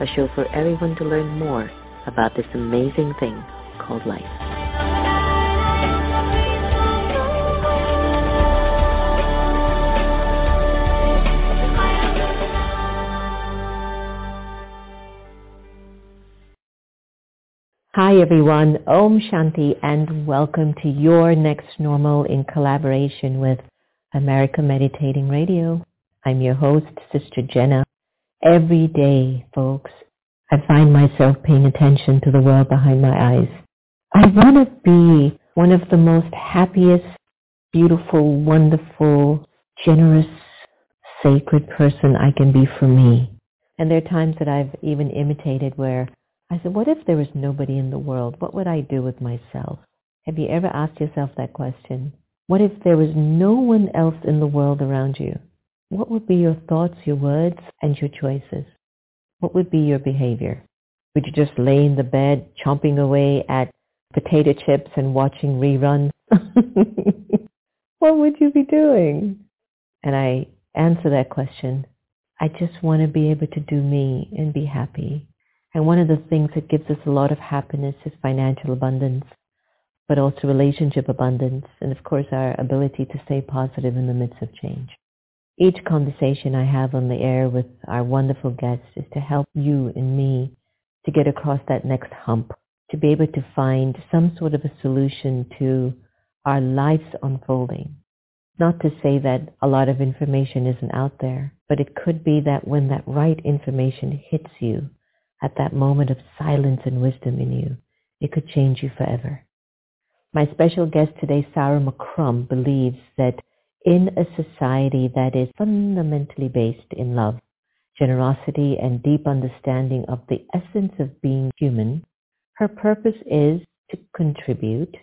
a show for everyone to learn more about this amazing thing called life. Hi everyone, Om Shanti and welcome to your next normal in collaboration with America Meditating Radio. I'm your host, Sister Jenna. Every day, folks, I find myself paying attention to the world behind my eyes. I want to be one of the most happiest, beautiful, wonderful, generous, sacred person I can be for me. And there are times that I've even imitated where I said, what if there was nobody in the world? What would I do with myself? Have you ever asked yourself that question? What if there was no one else in the world around you? What would be your thoughts, your words, and your choices? What would be your behavior? Would you just lay in the bed chomping away at potato chips and watching reruns? what would you be doing? And I answer that question. I just want to be able to do me and be happy. And one of the things that gives us a lot of happiness is financial abundance, but also relationship abundance, and of course our ability to stay positive in the midst of change. Each conversation I have on the air with our wonderful guests is to help you and me to get across that next hump, to be able to find some sort of a solution to our life's unfolding. Not to say that a lot of information isn't out there, but it could be that when that right information hits you at that moment of silence and wisdom in you, it could change you forever. My special guest today, Sarah McCrum, believes that in a society that is fundamentally based in love, generosity, and deep understanding of the essence of being human, her purpose is to contribute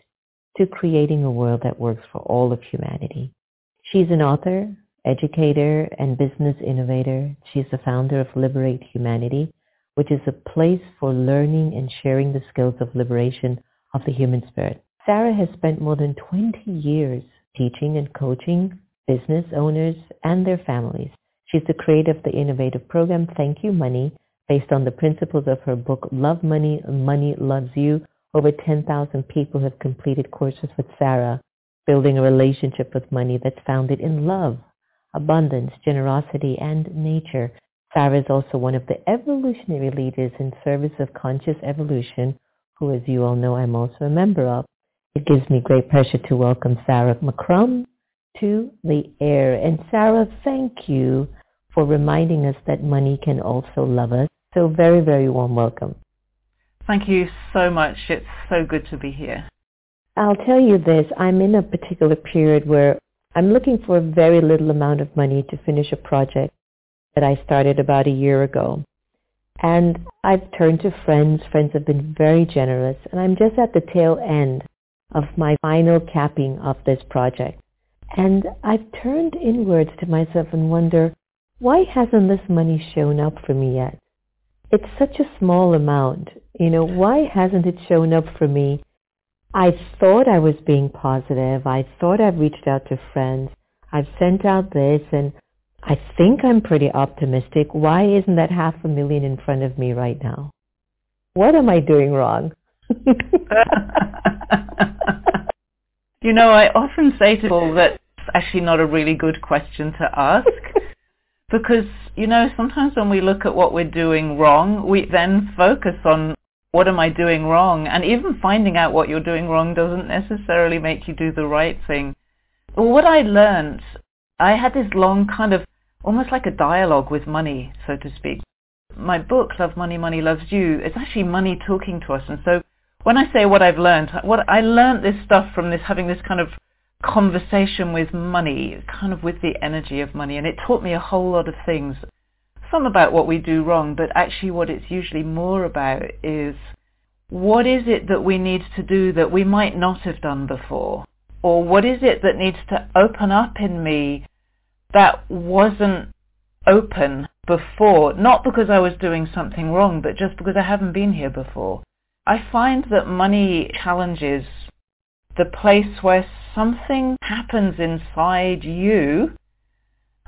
to creating a world that works for all of humanity. She's an author, educator, and business innovator. She's the founder of Liberate Humanity, which is a place for learning and sharing the skills of liberation of the human spirit. Sarah has spent more than 20 years teaching and coaching business owners and their families. She's the creator of the innovative program Thank You Money, based on the principles of her book Love Money, Money Loves You. Over 10,000 people have completed courses with Sarah, building a relationship with money that's founded in love, abundance, generosity, and nature. Sarah is also one of the evolutionary leaders in service of conscious evolution, who, as you all know, I'm also a member of. It gives me great pleasure to welcome Sarah McCrum to the air. And Sarah, thank you for reminding us that money can also love us. So very, very warm welcome. Thank you so much. It's so good to be here. I'll tell you this, I'm in a particular period where I'm looking for a very little amount of money to finish a project that I started about a year ago. And I've turned to friends. Friends have been very generous. And I'm just at the tail end of my final capping of this project. And I've turned inwards to myself and wonder, why hasn't this money shown up for me yet? It's such a small amount. You know, why hasn't it shown up for me? I thought I was being positive. I thought I've reached out to friends. I've sent out this and I think I'm pretty optimistic. Why isn't that half a million in front of me right now? What am I doing wrong? you know, I often say to people that it's actually not a really good question to ask because, you know, sometimes when we look at what we're doing wrong, we then focus on what am I doing wrong? And even finding out what you're doing wrong doesn't necessarily make you do the right thing. Well, what I learned, I had this long kind of almost like a dialogue with money, so to speak. My book, Love Money, Money Loves You, it's actually money talking to us. And so when I say what I've learned, what I learned this stuff from this, having this kind of conversation with money, kind of with the energy of money. And it taught me a whole lot of things. Some about what we do wrong, but actually what it's usually more about is what is it that we need to do that we might not have done before? Or what is it that needs to open up in me that wasn't open before, not because I was doing something wrong, but just because I haven't been here before. I find that money challenges the place where something happens inside you,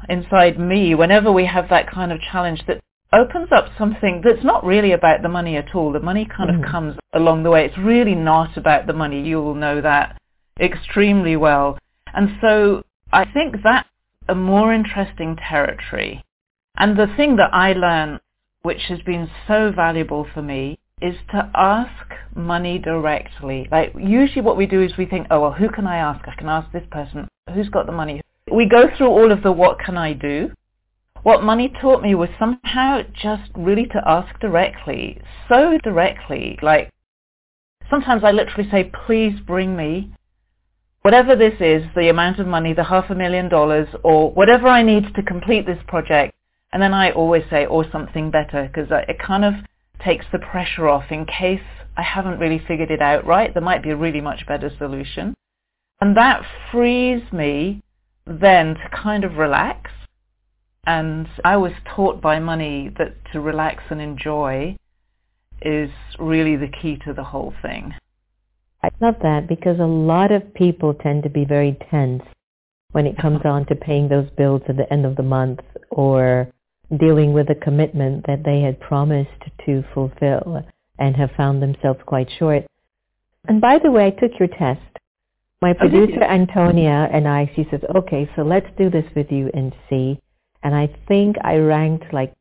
inside me, whenever we have that kind of challenge that opens up something that's not really about the money at all. The money kind mm. of comes along the way. It's really not about the money. You will know that extremely well. And so I think that's a more interesting territory. And the thing that I learned, which has been so valuable for me, is to ask money directly. Like usually what we do is we think, oh well, who can I ask? I can ask this person. Who's got the money? We go through all of the what can I do. What money taught me was somehow just really to ask directly, so directly. Like sometimes I literally say, please bring me whatever this is, the amount of money, the half a million dollars, or whatever I need to complete this project. And then I always say, or something better, because it kind of takes the pressure off in case I haven't really figured it out right. There might be a really much better solution. And that frees me then to kind of relax. And I was taught by money that to relax and enjoy is really the key to the whole thing. I love that because a lot of people tend to be very tense when it comes uh-huh. on to paying those bills at the end of the month or dealing with a commitment that they had promised to fulfill and have found themselves quite short. And by the way, I took your test. My producer Antonia and I, she says, okay, so let's do this with you and see. And I think I ranked like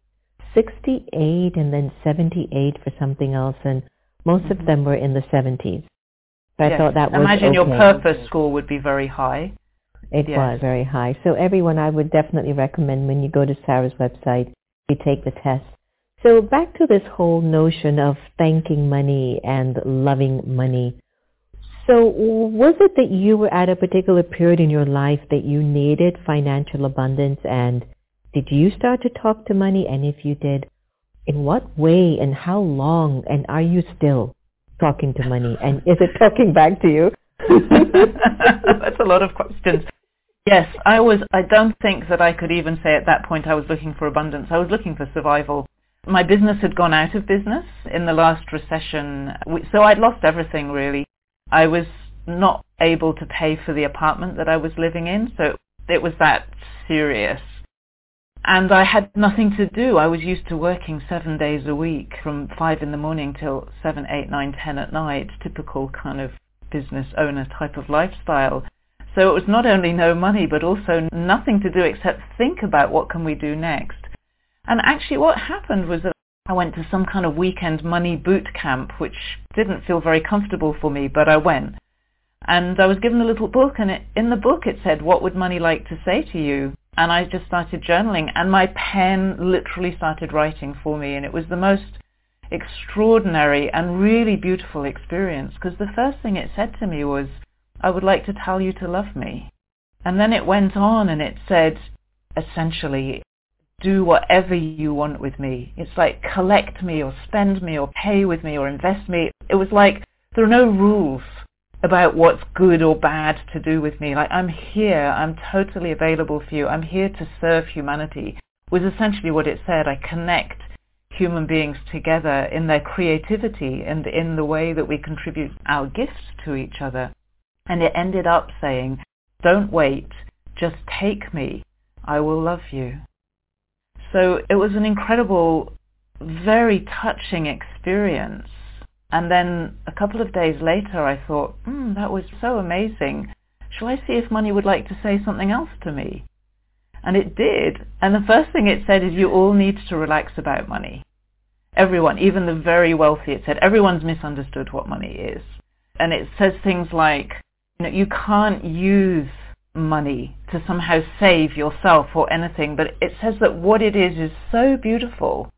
68 and then 78 for something else, and most mm-hmm. of them were in the 70s. So yes. I thought that was Imagine okay. your purpose score would be very high. It yes. was very high. So everyone, I would definitely recommend when you go to Sarah's website, you take the test. So back to this whole notion of thanking money and loving money. So was it that you were at a particular period in your life that you needed financial abundance and did you start to talk to money? And if you did, in what way and how long? And are you still talking to money? And is it talking back to you? That's a lot of questions. Yes, I was. I don't think that I could even say at that point I was looking for abundance. I was looking for survival. My business had gone out of business in the last recession, so I'd lost everything really. I was not able to pay for the apartment that I was living in, so it was that serious. And I had nothing to do. I was used to working seven days a week from five in the morning till seven, eight, nine, ten at night, typical kind of business owner type of lifestyle. So it was not only no money, but also nothing to do except think about what can we do next. And actually what happened was that I went to some kind of weekend money boot camp, which didn't feel very comfortable for me, but I went. And I was given a little book, and it, in the book it said, what would money like to say to you? And I just started journaling, and my pen literally started writing for me, and it was the most extraordinary and really beautiful experience, because the first thing it said to me was, I would like to tell you to love me. And then it went on and it said, essentially, do whatever you want with me. It's like collect me or spend me or pay with me or invest me. It was like there are no rules about what's good or bad to do with me. Like I'm here. I'm totally available for you. I'm here to serve humanity. was essentially what it said. I connect human beings together in their creativity and in the way that we contribute our gifts to each other. And it ended up saying, don't wait, just take me, I will love you. So it was an incredible, very touching experience. And then a couple of days later I thought, hmm, that was so amazing. Shall I see if money would like to say something else to me? And it did. And the first thing it said is you all need to relax about money. Everyone, even the very wealthy, it said everyone's misunderstood what money is. And it says things like, you can't use money to somehow save yourself or anything, but it says that what it is is so beautiful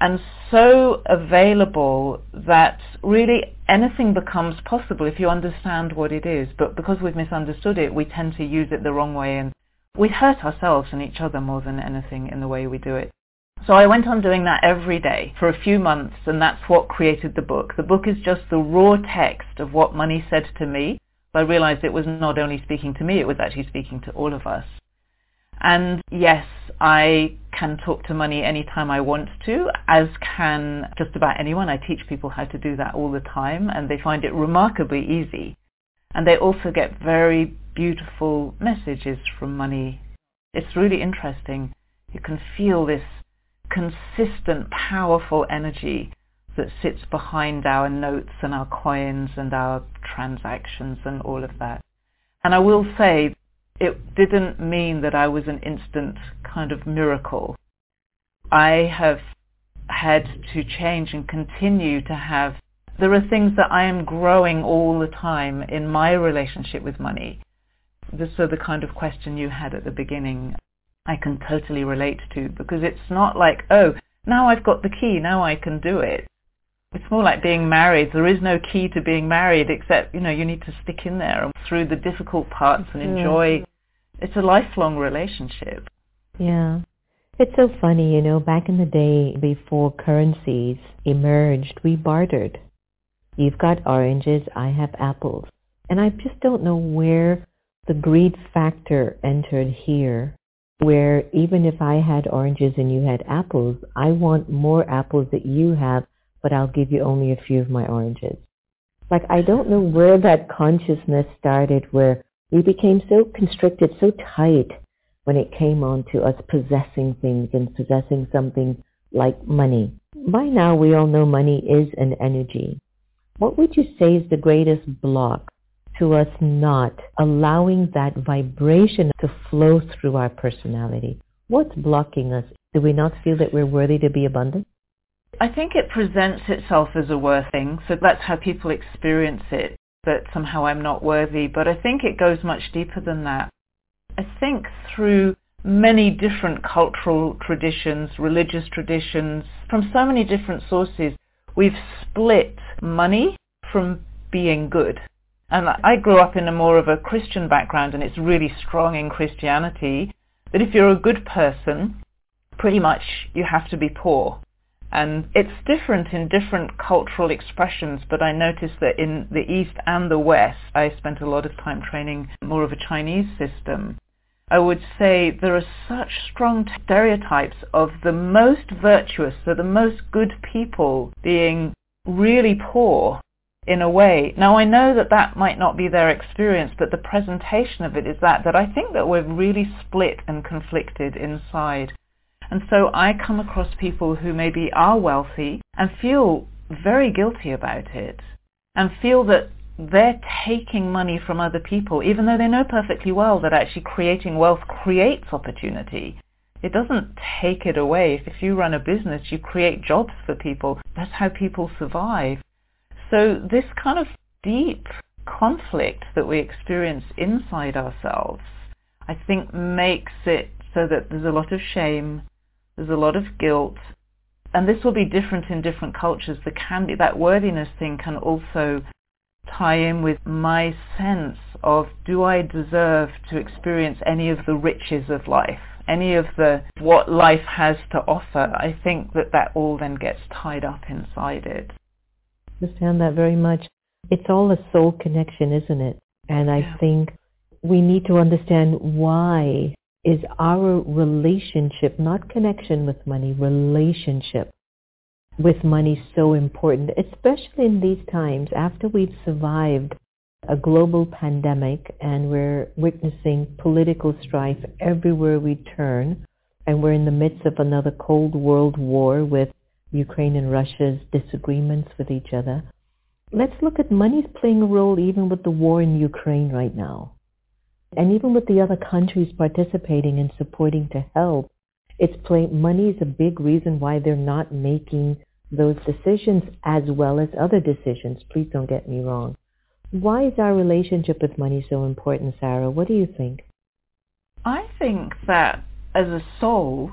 and so available that really anything becomes possible if you understand what it is. But because we've misunderstood it, we tend to use it the wrong way and we hurt ourselves and each other more than anything in the way we do it. So I went on doing that every day for a few months and that's what created the book. The book is just the raw text of what money said to me. I realized it was not only speaking to me, it was actually speaking to all of us. And yes, I can talk to money anytime I want to, as can just about anyone. I teach people how to do that all the time and they find it remarkably easy. And they also get very beautiful messages from money. It's really interesting. You can feel this consistent, powerful energy that sits behind our notes and our coins and our transactions and all of that. And I will say, it didn't mean that I was an instant kind of miracle. I have had to change and continue to have, there are things that I am growing all the time in my relationship with money. This is the kind of question you had at the beginning. I can totally relate to because it's not like, oh, now I've got the key, now I can do it. It's more like being married. There is no key to being married except, you know, you need to stick in there and through the difficult parts and enjoy. Yeah. It's a lifelong relationship. Yeah. It's so funny, you know, back in the day before currencies emerged, we bartered. You've got oranges, I have apples. And I just don't know where the greed factor entered here where even if I had oranges and you had apples, I want more apples that you have, but I'll give you only a few of my oranges. Like I don't know where that consciousness started where we became so constricted, so tight when it came on to us possessing things and possessing something like money. By now we all know money is an energy. What would you say is the greatest block to us not allowing that vibration to flow through our personality? What's blocking us? Do we not feel that we're worthy to be abundant? I think it presents itself as a worth thing, so that's how people experience it, that somehow I'm not worthy, but I think it goes much deeper than that. I think through many different cultural traditions, religious traditions, from so many different sources, we've split money from being good. And I grew up in a more of a Christian background and it's really strong in Christianity that if you're a good person, pretty much you have to be poor. And it's different in different cultural expressions, but I noticed that in the East and the West, I spent a lot of time training more of a Chinese system. I would say there are such strong stereotypes of the most virtuous, so the most good people being really poor in a way. Now I know that that might not be their experience, but the presentation of it is that, that I think that we're really split and conflicted inside. And so I come across people who maybe are wealthy and feel very guilty about it and feel that they're taking money from other people, even though they know perfectly well that actually creating wealth creates opportunity. It doesn't take it away. If you run a business, you create jobs for people. That's how people survive. So this kind of deep conflict that we experience inside ourselves, I think makes it so that there's a lot of shame, there's a lot of guilt, and this will be different in different cultures. There can be that worthiness thing can also tie in with my sense of do I deserve to experience any of the riches of life, any of the what life has to offer. I think that that all then gets tied up inside it understand that very much. It's all a soul connection, isn't it? And I yeah. think we need to understand why is our relationship, not connection with money, relationship with money so important, especially in these times after we've survived a global pandemic and we're witnessing political strife everywhere we turn and we're in the midst of another Cold World War with Ukraine and Russia's disagreements with each other. Let's look at money's playing a role even with the war in Ukraine right now. And even with the other countries participating and supporting to help, it's money is a big reason why they're not making those decisions as well as other decisions. Please don't get me wrong. Why is our relationship with money so important, Sarah? What do you think? I think that as a soul,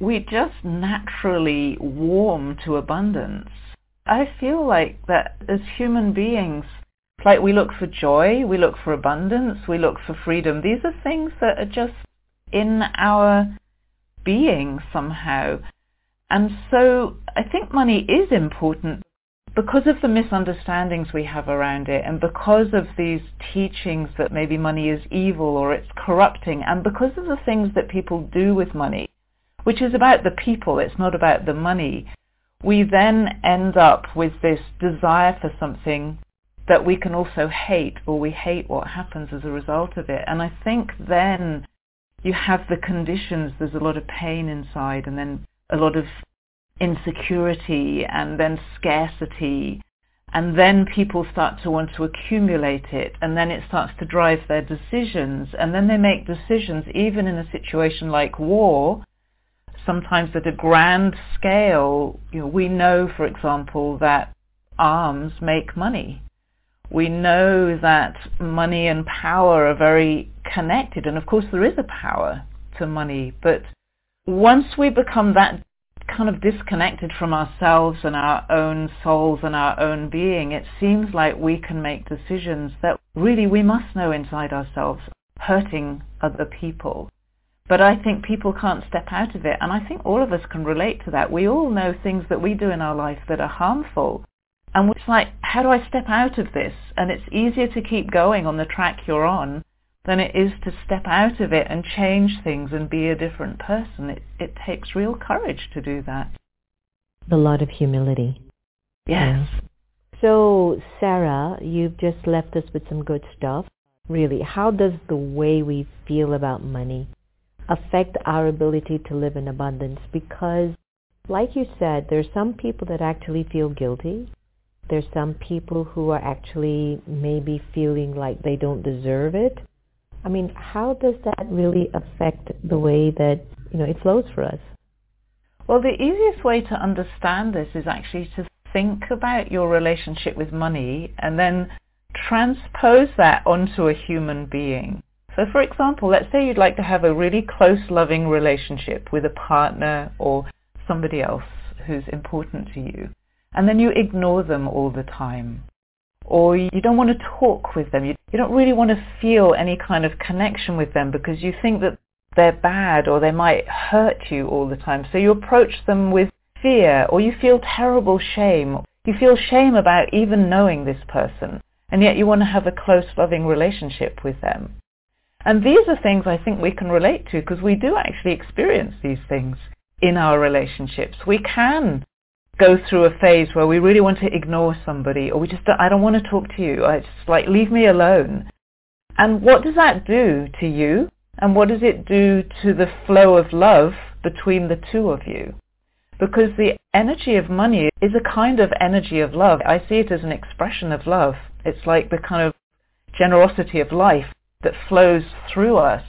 we just naturally warm to abundance. I feel like that as human beings, like we look for joy, we look for abundance, we look for freedom. These are things that are just in our being somehow. And so I think money is important because of the misunderstandings we have around it and because of these teachings that maybe money is evil or it's corrupting and because of the things that people do with money, which is about the people, it's not about the money, we then end up with this desire for something that we can also hate or we hate what happens as a result of it. And I think then you have the conditions, there's a lot of pain inside and then a lot of insecurity and then scarcity and then people start to want to accumulate it and then it starts to drive their decisions. And then they make decisions even in a situation like war sometimes at a grand scale. You know, we know for example that arms make money we know that money and power are very connected and of course there is a power to money but once we become that kind of disconnected from ourselves and our own souls and our own being, it seems like we can make decisions that really we must know inside ourselves hurting other people. But I think people can't step out of it. And I think all of us can relate to that. We all know things that we do in our life that are harmful. And it's like, how do I step out of this? And it's easier to keep going on the track you're on than it is to step out of it and change things and be a different person. It, it takes real courage to do that. A lot of humility. Yes. Yeah. So, Sarah, you've just left us with some good stuff. Really, how does the way we feel about money affect our ability to live in abundance? Because, like you said, there's some people that actually feel guilty. There's some people who are actually maybe feeling like they don't deserve it. I mean, how does that really affect the way that, you know, it flows for us? Well, the easiest way to understand this is actually to think about your relationship with money and then transpose that onto a human being. So for example, let's say you'd like to have a really close loving relationship with a partner or somebody else who's important to you. And then you ignore them all the time or you don't want to talk with them. You, you don't really want to feel any kind of connection with them because you think that they're bad or they might hurt you all the time. So you approach them with fear or you feel terrible shame. You feel shame about even knowing this person and yet you want to have a close loving relationship with them. And these are things I think we can relate to because we do actually experience these things in our relationships. We can go through a phase where we really want to ignore somebody or we just I don't want to talk to you. I just like leave me alone. And what does that do to you? And what does it do to the flow of love between the two of you? Because the energy of money is a kind of energy of love. I see it as an expression of love. It's like the kind of generosity of life that flows through us.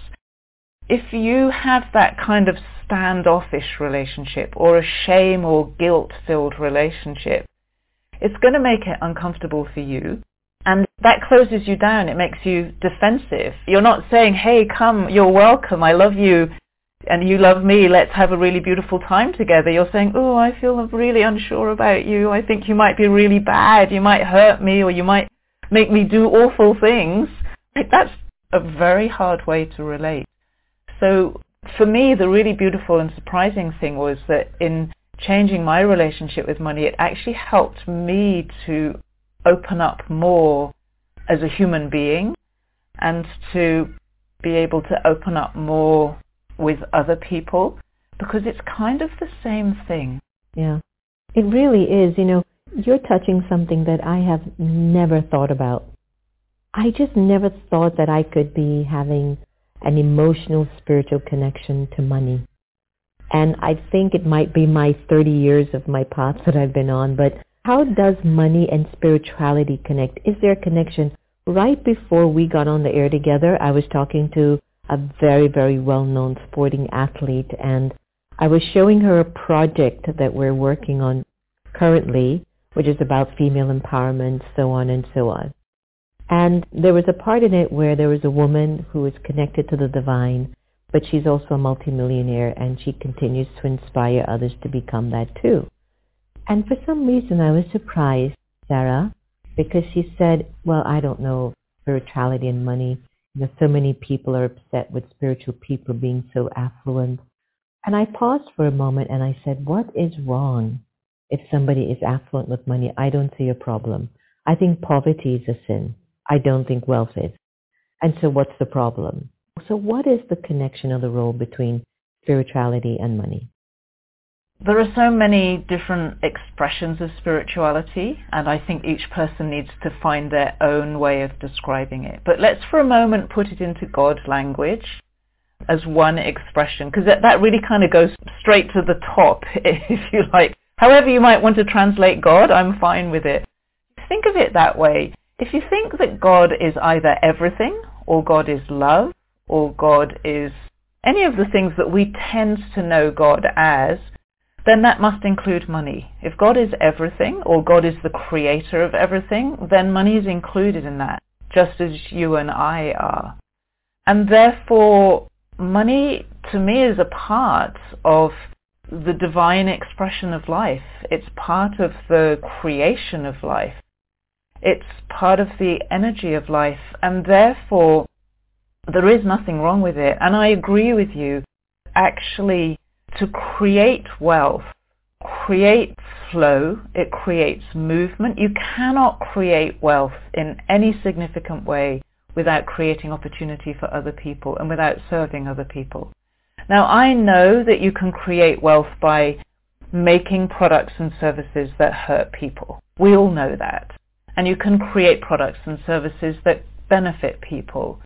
If you have that kind of standoffish relationship or a shame or guilt-filled relationship, it's going to make it uncomfortable for you. And that closes you down. It makes you defensive. You're not saying, hey, come, you're welcome, I love you, and you love me, let's have a really beautiful time together. You're saying, oh, I feel really unsure about you. I think you might be really bad. You might hurt me or you might make me do awful things. That's a very hard way to relate. So for me, the really beautiful and surprising thing was that in changing my relationship with money, it actually helped me to open up more as a human being and to be able to open up more with other people because it's kind of the same thing. Yeah. It really is. You know, you're touching something that I have never thought about. I just never thought that I could be having an emotional, spiritual connection to money. And I think it might be my 30 years of my path that I've been on, but how does money and spirituality connect? Is there a connection? Right before we got on the air together, I was talking to a very, very well-known sporting athlete and I was showing her a project that we're working on currently, which is about female empowerment, so on and so on. And there was a part in it where there was a woman who is connected to the divine, but she's also a multimillionaire and she continues to inspire others to become that too. And for some reason I was surprised, Sarah, because she said, well, I don't know spirituality and money. You know, so many people are upset with spiritual people being so affluent. And I paused for a moment and I said, what is wrong if somebody is affluent with money? I don't see a problem. I think poverty is a sin. I don't think wealth is. And so what's the problem? So what is the connection or the role between spirituality and money? There are so many different expressions of spirituality, and I think each person needs to find their own way of describing it. But let's for a moment put it into God's language as one expression, because that, that really kind of goes straight to the top, if you like. However you might want to translate God, I'm fine with it. Think of it that way. If you think that God is either everything, or God is love, or God is any of the things that we tend to know God as, then that must include money. If God is everything, or God is the creator of everything, then money is included in that, just as you and I are. And therefore, money to me is a part of the divine expression of life. It's part of the creation of life. It's part of the energy of life and therefore there is nothing wrong with it. And I agree with you. Actually, to create wealth, create flow, it creates movement. You cannot create wealth in any significant way without creating opportunity for other people and without serving other people. Now I know that you can create wealth by making products and services that hurt people. We all know that and you can create products and services that benefit people.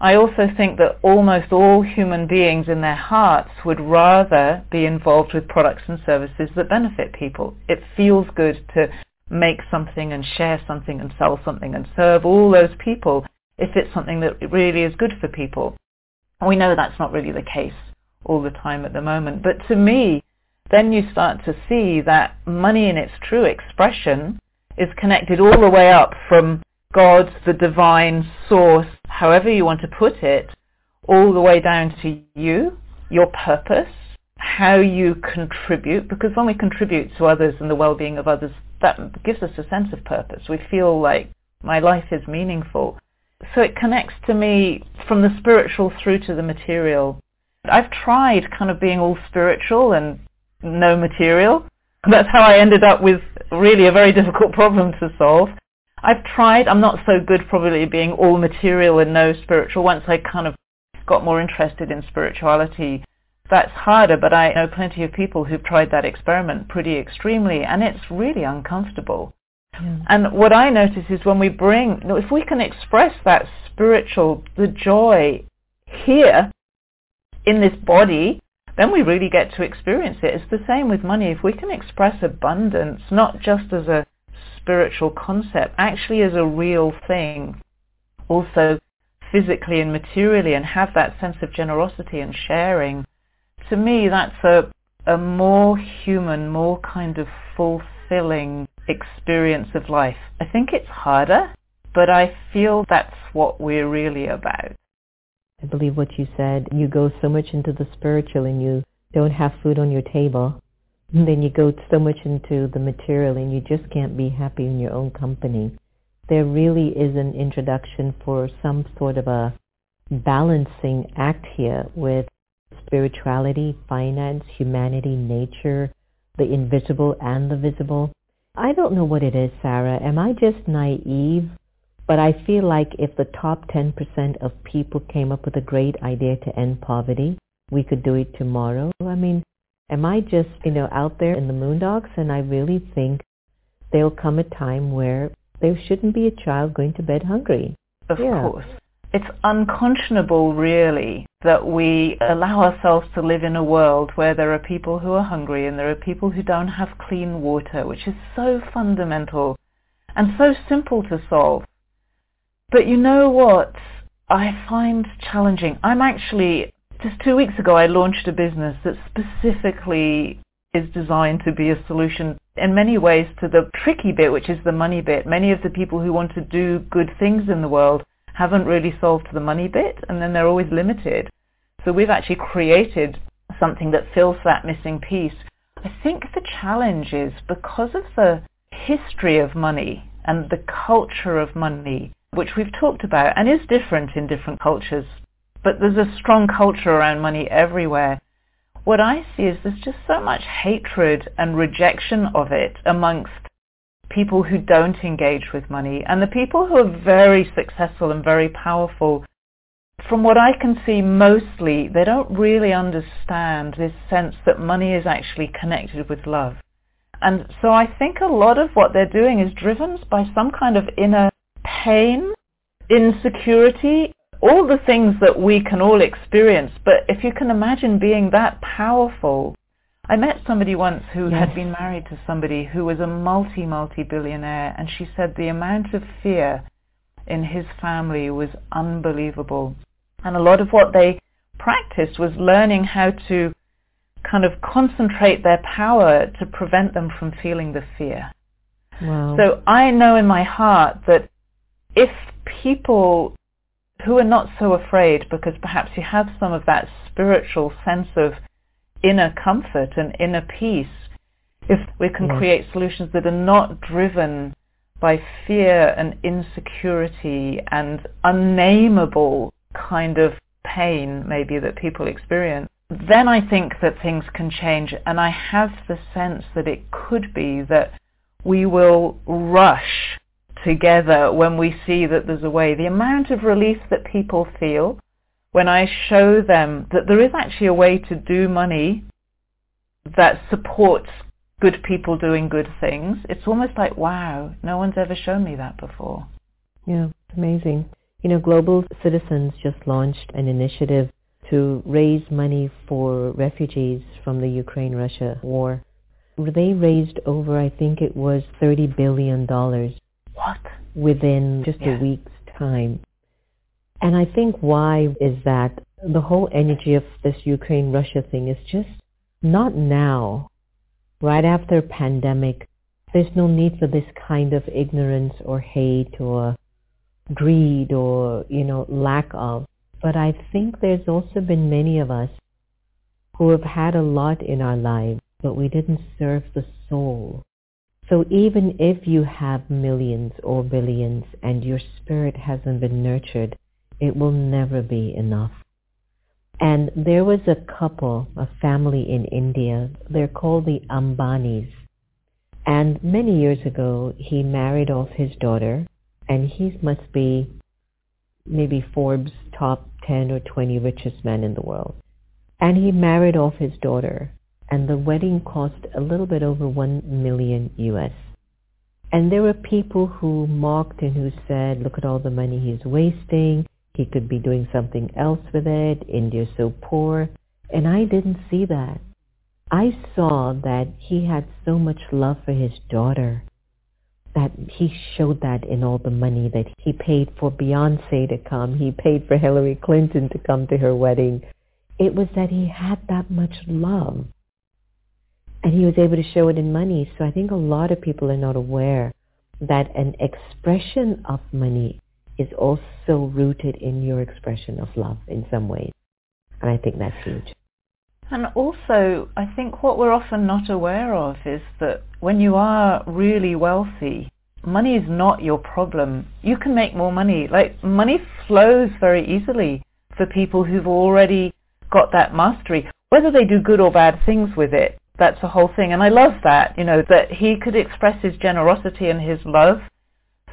I also think that almost all human beings in their hearts would rather be involved with products and services that benefit people. It feels good to make something and share something and sell something and serve all those people if it's something that really is good for people. We know that's not really the case all the time at the moment. But to me, then you start to see that money in its true expression is connected all the way up from God, the divine source, however you want to put it, all the way down to you, your purpose, how you contribute, because when we contribute to others and the well-being of others, that gives us a sense of purpose. We feel like my life is meaningful. So it connects to me from the spiritual through to the material. I've tried kind of being all spiritual and no material. That's how I ended up with really a very difficult problem to solve. I've tried, I'm not so good probably being all material and no spiritual. Once I kind of got more interested in spirituality, that's harder, but I know plenty of people who've tried that experiment pretty extremely, and it's really uncomfortable. Mm. And what I notice is when we bring, you know, if we can express that spiritual, the joy here in this body, then we really get to experience it. It's the same with money. If we can express abundance, not just as a spiritual concept, actually as a real thing, also physically and materially, and have that sense of generosity and sharing, to me that's a, a more human, more kind of fulfilling experience of life. I think it's harder, but I feel that's what we're really about. I believe what you said, you go so much into the spiritual and you don't have food on your table. And then you go so much into the material and you just can't be happy in your own company. There really is an introduction for some sort of a balancing act here with spirituality, finance, humanity, nature, the invisible and the visible. I don't know what it is, Sarah. Am I just naive but I feel like if the top 10% of people came up with a great idea to end poverty, we could do it tomorrow. I mean, am I just, you know, out there in the moondocks? And I really think there'll come a time where there shouldn't be a child going to bed hungry. Of Yeah. course. It's unconscionable, really, that we allow ourselves to live in a world where there are people who are hungry and there are people who don't have clean water, which is so fundamental and so simple to solve. But you know what I find challenging? I'm actually, just two weeks ago, I launched a business that specifically is designed to be a solution in many ways to the tricky bit, which is the money bit. Many of the people who want to do good things in the world haven't really solved the money bit, and then they're always limited. So we've actually created something that fills that missing piece. I think the challenge is because of the history of money and the culture of money, which we've talked about and is different in different cultures, but there's a strong culture around money everywhere. What I see is there's just so much hatred and rejection of it amongst people who don't engage with money and the people who are very successful and very powerful from what I can see mostly they don't really understand this sense that money is actually connected with love and so I think a lot of what they're doing is driven by some kind of inner pain insecurity all the things that we can all experience but if you can imagine being that powerful I met somebody once who Yes. had been married to somebody who was a multi, multi-billionaire and she said the amount of fear in his family was unbelievable. And a lot of what they practiced was learning how to kind of concentrate their power to prevent them from feeling the fear. Wow. So I know in my heart that if people who are not so afraid, because perhaps you have some of that spiritual sense of inner comfort and inner peace, if we can Yes. create solutions that are not driven by fear and insecurity and unnameable kind of pain maybe that people experience, then I think that things can change. And I have the sense that it could be that we will rush together when we see that there's a way. The amount of relief that people feel when I show them that there is actually a way to do money that supports good people doing good things, it's almost like, wow, no one's ever shown me that before. Yeah, it's amazing. You know, Global Citizens just launched an initiative to raise money for refugees from the Ukraine-Russia war. They raised over, I think it was $30 billion What? within just Yeah. a week's time. And I think why is that the whole energy of this Ukraine-Russia thing is just not now, right after pandemic. There's no need for this kind of ignorance or hate or greed or, you know, lack of. But I think there's also been many of us who have had a lot in our lives, but we didn't serve the soul. So even if you have millions or billions and your spirit hasn't been nurtured, it will never be enough. And there was a couple, a family in India. They're called the Ambanis. And many years ago, he married off his daughter, and he must be maybe Forbes' top 10 or 20 richest men in the world. And he married off his daughter, and the wedding cost a little bit over 1 million US. And there were people who mocked and who said, look at all the money he's wasting. He could be doing something else with it. India's so poor. And I didn't see that. I saw that he had so much love for his daughter that he showed that in all the money that he paid for Beyonce to come. He paid for Hillary Clinton to come to her wedding. It was that he had that much love. And he was able to show it in money. So I think a lot of people are not aware that an expression of money is also rooted in your expression of love in some ways. And I think that's huge. And also, I think what we're often not aware of is that when you are really wealthy, money is not your problem. You can make more money. Like, money flows very easily for people who've already got that mastery. Whether they do good or bad things with it, that's the whole thing. And I love that, you know, that he could express his generosity and his love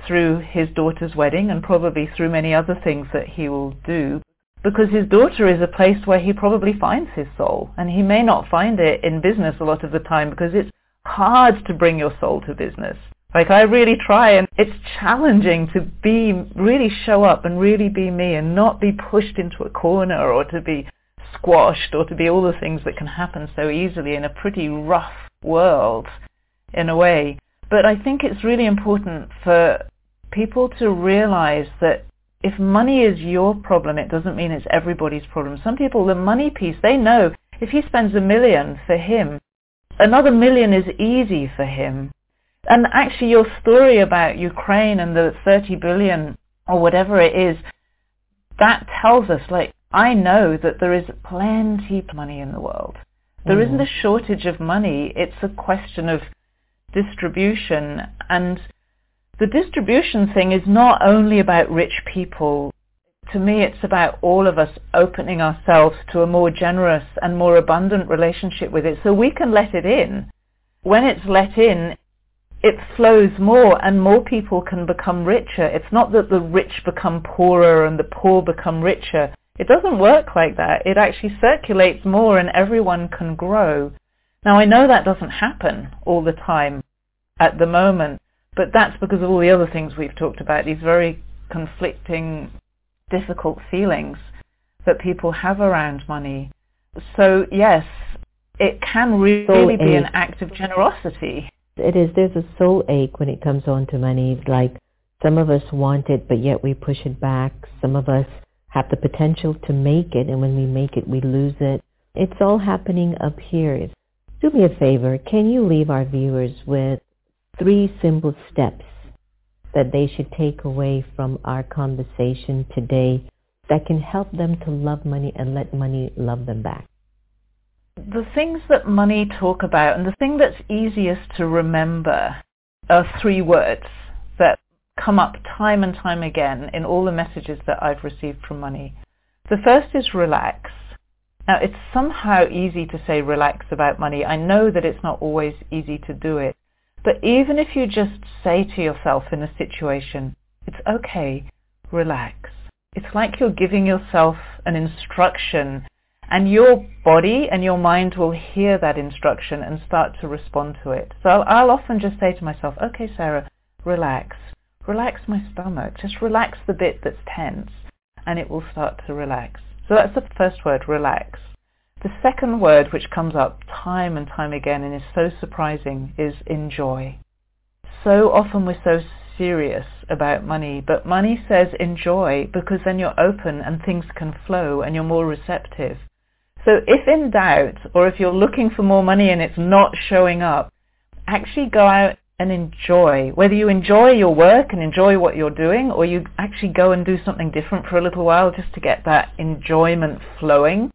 through his daughter's wedding and probably through many other things that he will do. because his daughter is a place where he probably finds his soul. And he may not find it in business a lot of the time because it's hard to bring your soul to business. Like I really try and it's challenging to be, really show up and really be me and not be pushed into a corner or to be squashed or to be all the things that can happen so easily in a pretty rough world in a way. But I think it's really important for people to realize that if money is your problem, it doesn't mean it's everybody's problem. Some people, the money piece, they know if he spends a million for him, another million is easy for him. And actually your story about Ukraine and the 30 billion or whatever it is, that tells us like, I know that there is plenty of money in the world. There mm. isn't a shortage of money. It's a question of distribution and the distribution thing is not only about rich people. To me, it's about all of us opening ourselves to a more generous and more abundant relationship with it so we can let it in. When it's let in, it flows more and more people can become richer. It's not that the rich become poorer and the poor become richer. It doesn't work like that. It actually circulates more and everyone can grow. Now I know that doesn't happen all the time at the moment, but that's because of all the other things we've talked about, these very conflicting, difficult feelings that people have around money. So yes, it can really be an act of generosity it is there's a soul ache when it comes on to money. Like some of us want it, but yet we push it back. Some of us have the potential to make it, and when we make it, we lose it. It's all happening up here. Do me a favor. Can you leave our viewers with three simple steps that they should take away from our conversation today that can help them to love money and let money love them back? the things that money talk about and the thing that's easiest to remember are three words come up time and time again in all the messages that I've received from money. The first is relax. Now it's somehow easy to say relax about money. I know that it's not always easy to do it. But even if you just say to yourself in a situation, it's okay, relax. It's like you're giving yourself an instruction and your body and your mind will hear that instruction and start to respond to it. So I'll often just say to myself, okay, Sarah, relax. Relax my stomach. Just relax the bit that's tense and it will start to relax. So that's the first word, relax. The second word, which comes up time and time again and is so surprising, is enjoy. So often we're so serious about money, but money says enjoy because then you're open and things can flow and you're more receptive. So if in doubt, or if you're looking for more money and it's not showing up, actually go out and enjoy. Whether you enjoy your work and enjoy what you're doing, or you actually go and do something different for a little while just to get that enjoyment flowing.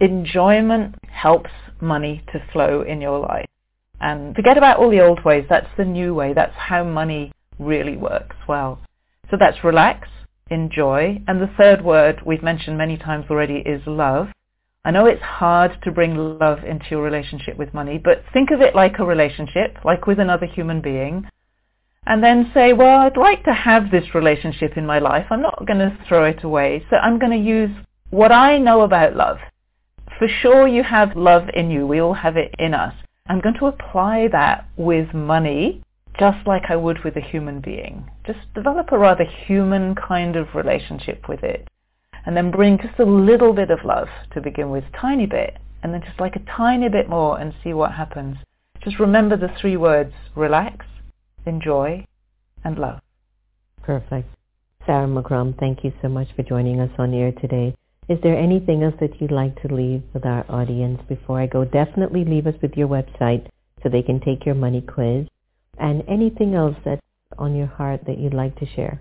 Enjoyment helps money to flow in your life. And forget about all the old ways. That's the new way. That's how money really works well. So that's relax, enjoy. And the third word we've mentioned many times already is love. I know it's hard to bring love into your relationship with money, but think of it like a relationship, like with another human being, and then say, well, I'd like to have this relationship in my life. I'm not going to throw it away. So I'm going to use what I know about love. For sure you have love in you. We all have it in us. I'm going to apply that with money just like I would with a human being. Just develop a rather human kind of relationship with it and then bring just a little bit of love to begin with, tiny bit, and then just like a tiny bit more and see what happens. Just remember the three words, relax, enjoy, and love. Perfect. Sarah McCrum, thank you so much for joining us on air today. Is there anything else that you'd like to leave with our audience before I go? Definitely leave us with your website so they can take your money quiz and anything else that's on your heart that you'd like to share.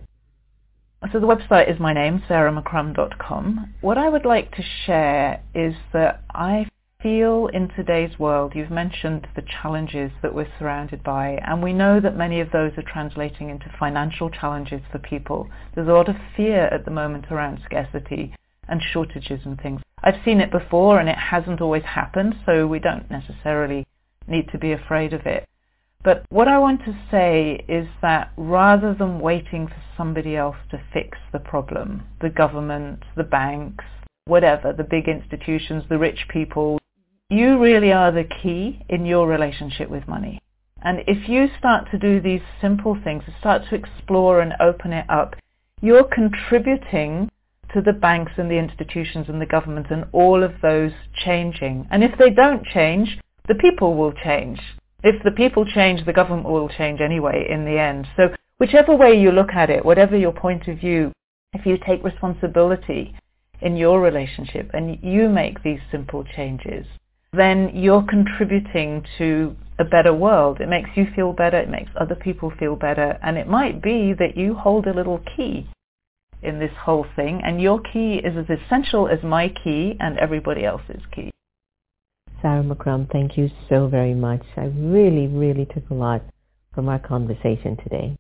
So the website is my name, sarahmccrum.com. What I would like to share is that I feel in today's world, you've mentioned the challenges that we're surrounded by, and we know that many of those are translating into financial challenges for people. There's a lot of fear at the moment around scarcity and shortages and things. I've seen it before and it hasn't always happened, so we don't necessarily need to be afraid of it. But what I want to say is that rather than waiting for somebody else to fix the problem, the government, the banks, whatever, the big institutions, the rich people, you really are the key in your relationship with money. And if you start to do these simple things, start to explore and open it up, you're contributing to the banks and the institutions and the government and all of those changing. And if they don't change, the people will change. If the people change, the government will change anyway in the end. So whichever way you look at it, whatever your point of view, if you take responsibility in your relationship and you make these simple changes, then you're contributing to a better world. It makes you feel better, it makes other people feel better, and it might be that you hold a little key in this whole thing, and your key is as essential as my key and everybody else's key. Sarah McCrum, thank you so very much. I really, really took a lot from our conversation today.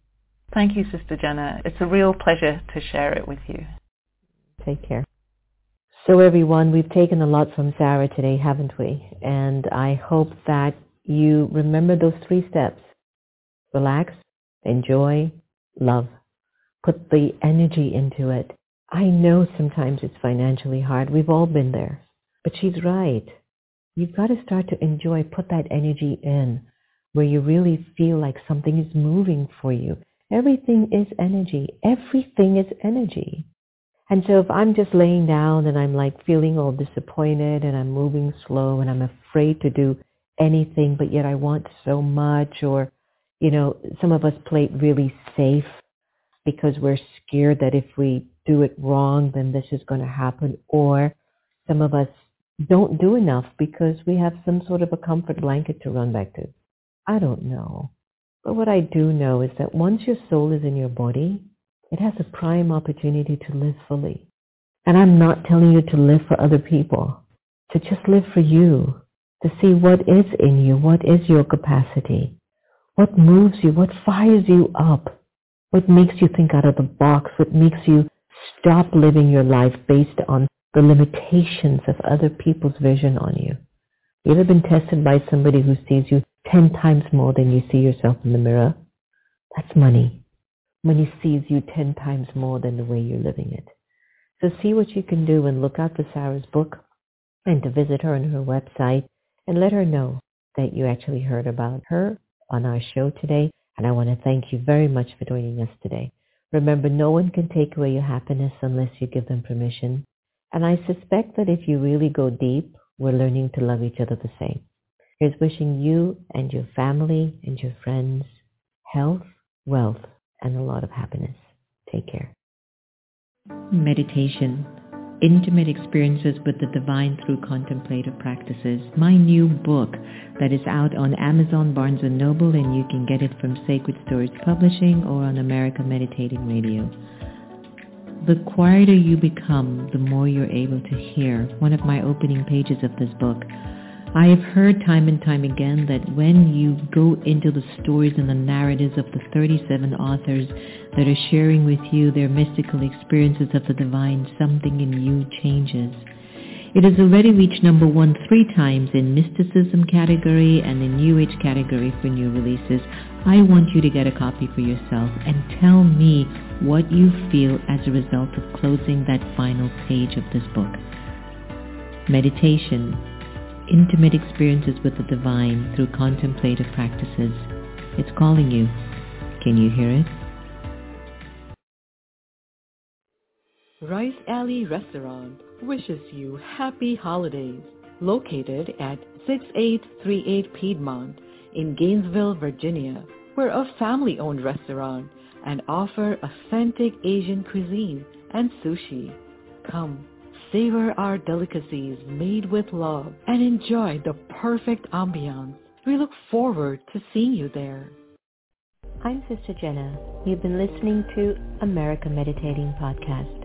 Thank you, Sister Jenna. It's a real pleasure to share it with you. Take care. So everyone, we've taken a lot from Sarah today, haven't we? And I hope that you remember those three steps. Relax, enjoy, love. Put the energy into it. I know sometimes it's financially hard. We've all been there. But she's right. You've got to start to enjoy, put that energy in where you really feel like something is moving for you. Everything is energy. Everything is energy. And so if I'm just laying down and I'm like feeling all disappointed and I'm moving slow and I'm afraid to do anything, but yet I want so much or, you know, some of us play it really safe because we're scared that if we do it wrong, then this is going to happen. Or some of us don't do enough because we have some sort of a comfort blanket to run back to. I don't know. But what I do know is that once your soul is in your body, it has a prime opportunity to live fully. And I'm not telling you to live for other people, to just live for you, to see what is in you, what is your capacity, what moves you, what fires you up, what makes you think out of the box, what makes you stop living your life based on the limitations of other people's vision on you. You ever been tested by somebody who sees you 10 times more than you see yourself in the mirror? That's money Money sees you 10 times more than the way you're living it. So see what you can do and look out for Sarah's book and to visit her on her website and let her know that you actually heard about her on our show today. And I want to thank you very much for joining us today. Remember, no one can take away your happiness unless you give them permission. And I suspect that if you really go deep, we're learning to love each other the same. Here's wishing you and your family and your friends health, wealth, and a lot of happiness. Take care. Meditation. Intimate experiences with the divine through contemplative practices. My new book that is out on Amazon, Barnes & Noble, and you can get it from Sacred Stories Publishing or on America Meditating Radio. The quieter you become, the more you're able to hear. One of my opening pages of this book I have heard time and time again that when you go into the stories and the narratives of the 37 authors that are sharing with you their mystical experiences of the divine, something in you changes. It has already reached number one three times in mysticism category and in New Age category for new releases. I want you to get a copy for yourself and tell me what you feel as a result of closing that final page of this book. Meditation intimate experiences with the divine through contemplative practices. It's calling you. Can you hear it? Rice Alley Restaurant wishes you happy holidays. Located at 6838 Piedmont in Gainesville, Virginia. We're a family-owned restaurant and offer authentic Asian cuisine and sushi. Come savor our delicacies made with love and enjoy the perfect ambiance. We look forward to seeing you there. I'm Sister Jenna. You've been listening to America Meditating Podcast.